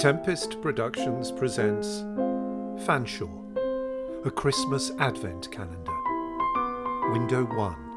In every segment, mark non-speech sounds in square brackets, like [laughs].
Tempest Productions presents Fanshawe, a Christmas Advent Calendar. Window 1.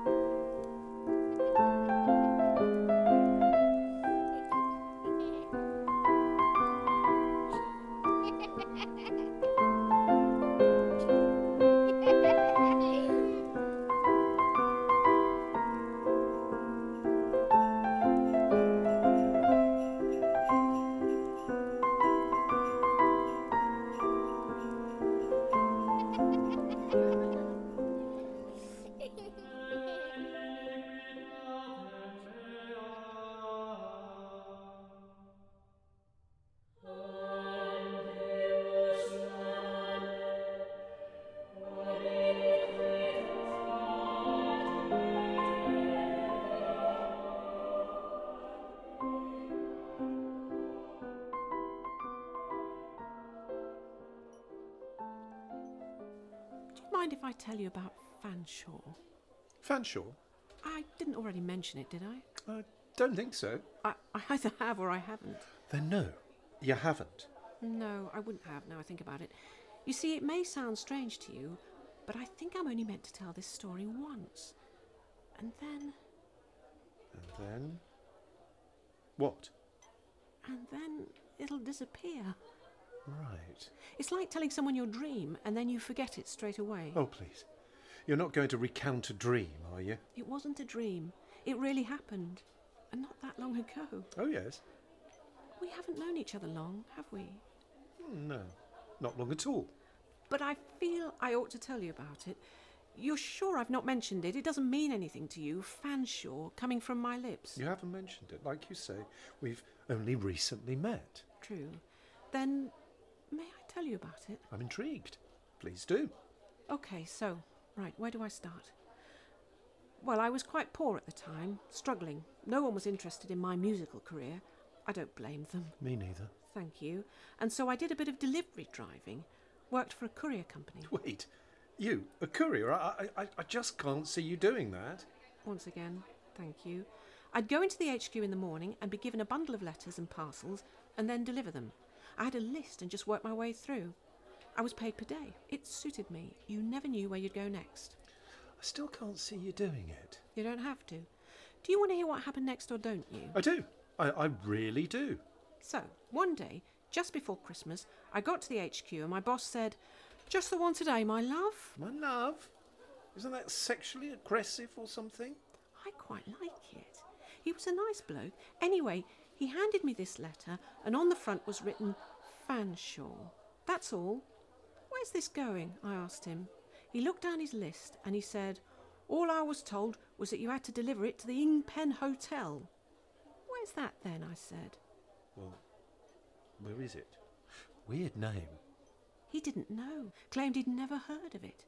Mind if I tell you about Fanshawe? Fanshawe? I didn't already mention it, did I? I don't think so. I, I either have or I haven't. Then no, you haven't. No, I wouldn't have now I think about it. You see, it may sound strange to you, but I think I'm only meant to tell this story once. And then, And then. What? and then it'll disappear. Right. It's like telling someone your dream and then you forget it straight away. Oh, please. You're not going to recount a dream, are you? It wasn't a dream. It really happened. And not that long ago. Oh, yes. We haven't known each other long, have we? Hmm, No, not long at all. But I feel I ought to tell you about it. You're sure I've not mentioned it? It doesn't mean anything to you, Fanshawe, coming from my lips. You haven't mentioned it. Like you say, we've only recently met. True. Then, tell you about it? I'm intrigued. Please do. Okay, so, right, where do I start? Well, I was quite poor at the time, struggling. No one was interested in my musical career. I don't blame them, Me neither. thank you. And so I did a bit of delivery driving, worked for a courier company. [laughs] Wait, you, a courier? I, I, I just can't see you doing that. Once again, thank you. I'd go into the HQ in the morning and be given a bundle of letters and parcels and then deliver them. I had a list and just worked my way through. I was paid per day. It suited me. You never knew where you'd go next. I still can't see you doing it. You don't have to. Do you want to hear what happened next or don't you? I do. I, I really do. So, one day, just before Christmas, I got to the HQ and my boss said, Just the one today, my love. My love. Isn't that sexually aggressive or something? I quite like it. He was a nice bloke. Anyway, he handed me this letter, and on the front was written Fanshawe. That's all. Where's this going? I asked him. He looked down his list and he said, All I was told was that you had to deliver it to the Ingpen Hotel. Where's that then? I said. Well, where is it? Weird name. He didn't know, claimed he'd never heard of it.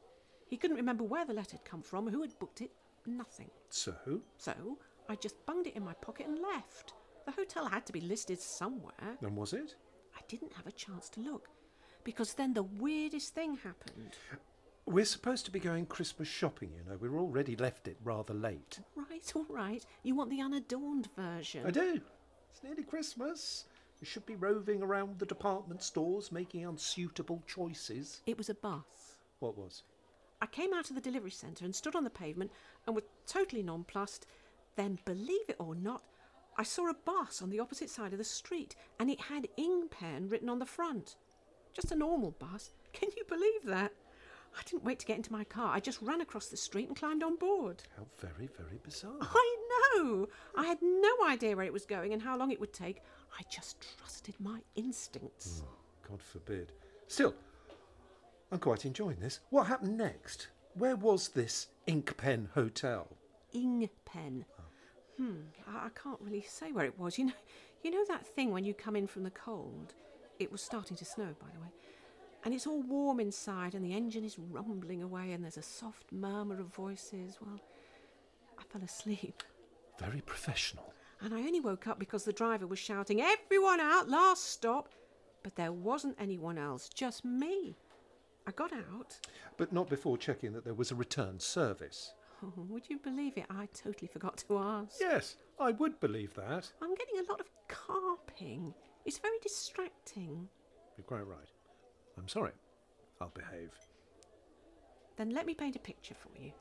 He couldn't remember where the letter had come from, who had booked it, nothing. So? So I just bunged it in my pocket and left. The hotel had to be listed somewhere. And was it? I didn't have a chance to look because then the weirdest thing happened. We're supposed to be going Christmas shopping, you know. We're already left it rather late. Right, all right. You want the unadorned version? I do. It's nearly Christmas. You should be roving around the department stores making unsuitable choices. It was a bus. What was? I came out of the delivery centre and stood on the pavement and was totally nonplussed. Then, believe it or not, I saw a bus on the opposite side of the street and it had Ingpen written on the front. Just a normal bus. [laughs] Can you believe that? I didn't wait to get into my car. I just ran across the street and climbed on board. How very, very bizarre. [laughs] I know. I had no idea where it was going and how long it would take. I just trusted my instincts. Hmm, God forbid. Still, I'm quite enjoying this. What happened next? Where was this ink pen hotel? Ingpen. Hmm. I, I can't really say where it was. You know, you know that thing when you come in from the cold. It was starting to snow, by the way. And it's all warm inside, and the engine is rumbling away, and there's a soft murmur of voices. Well, I fell asleep. Very professional. And I only woke up because the driver was shouting, Everyone out, last stop. But there wasn't anyone else, just me. I got out. But not before checking that there was a return service. Oh, [laughs] would you believe it? I totally forgot to ask. Yes, I would believe that. I'm getting a lot of carping. It's very distracting. You're quite right. I'm sorry. I'll behave. Then let me paint a picture for you.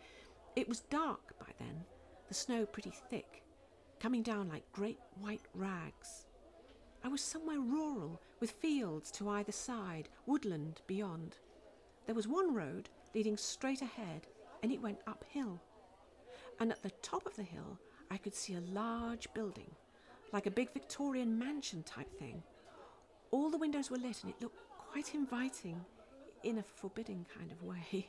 It was dark by then, the snow pretty thick, coming down like great white rags. I was somewhere rural, with fields to either side, woodland beyond. There was one road leading straight ahead, and it went uphill. And at the top of the hill, I could see a large building, like a big Victorian mansion type thing. All the windows were lit, and it looked quite inviting, in a forbidding kind of way.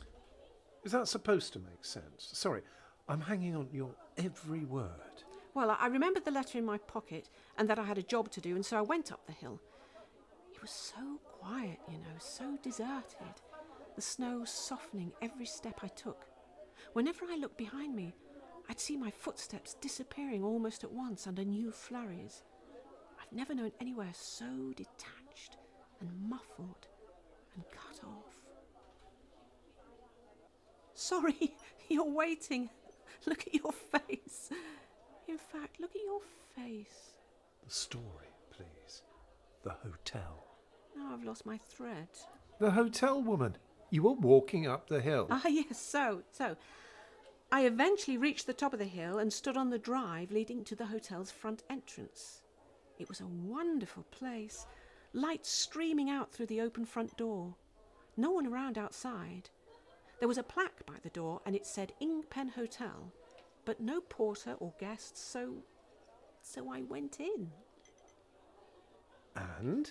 [laughs] Is that supposed to make sense? Sorry, I'm hanging on your every word. Well, I remembered the letter in my pocket and that I had a job to do, and so I went up the hill. It was so quiet, you know, so deserted, the snow softening every step I took. Whenever I looked behind me, I'd see my footsteps disappearing almost at once under new flurries. I've never known anywhere so detached and muffled and cut off. Sorry, [laughs] you're waiting. Look at your face. In fact, look at your face. The story, please. The hotel. Now I've lost my thread. The hotel woman. You were walking up the hill. Ah, yes, so, so. I eventually reached the top of the hill and stood on the drive leading to the hotel's front entrance. It was a wonderful place, light streaming out through the open front door. No one around outside. There was a plaque by the door and it said Ingpen Hotel, but no porter or guests, so. so I went in. And?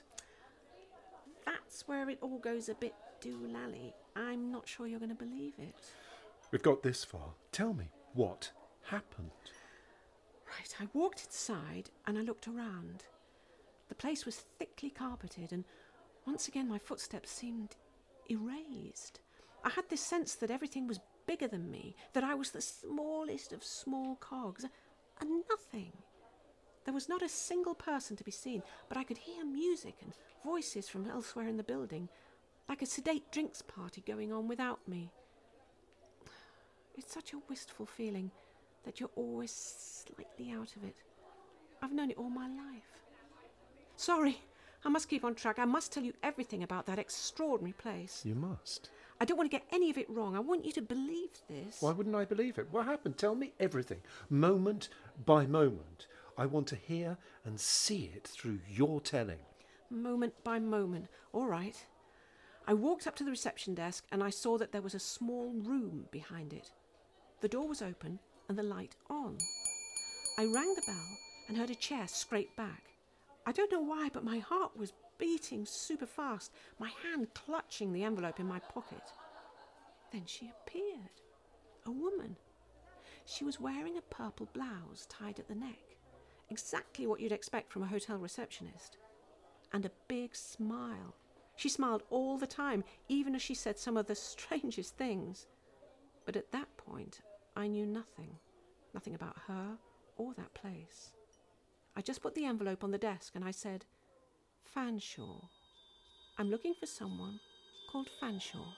That's where it all goes a bit doolally. I'm not sure you're going to believe it. We've got this far. Tell me, what happened? Right, I walked inside and I looked around. The place was thickly carpeted, and once again my footsteps seemed erased. I had this sense that everything was bigger than me, that I was the smallest of small cogs, a nothing. There was not a single person to be seen, but I could hear music and voices from elsewhere in the building, like a sedate drinks party going on without me. It's such a wistful feeling that you're always slightly out of it. I've known it all my life. Sorry, I must keep on track. I must tell you everything about that extraordinary place. You must. I don't want to get any of it wrong. I want you to believe this. Why wouldn't I believe it? What happened? Tell me everything, moment by moment. I want to hear and see it through your telling. Moment by moment. All right. I walked up to the reception desk and I saw that there was a small room behind it. The door was open and the light on. I rang the bell and heard a chair scrape back. I don't know why, but my heart was beating super fast, my hand clutching the envelope in my pocket. Then she appeared. A woman. She was wearing a purple blouse tied at the neck, exactly what you'd expect from a hotel receptionist, and a big smile. She smiled all the time, even as she said some of the strangest things. But at that point, I knew nothing. Nothing about her or that place. I just put the envelope on the desk and I said, Fanshawe. I'm looking for someone called Fanshawe.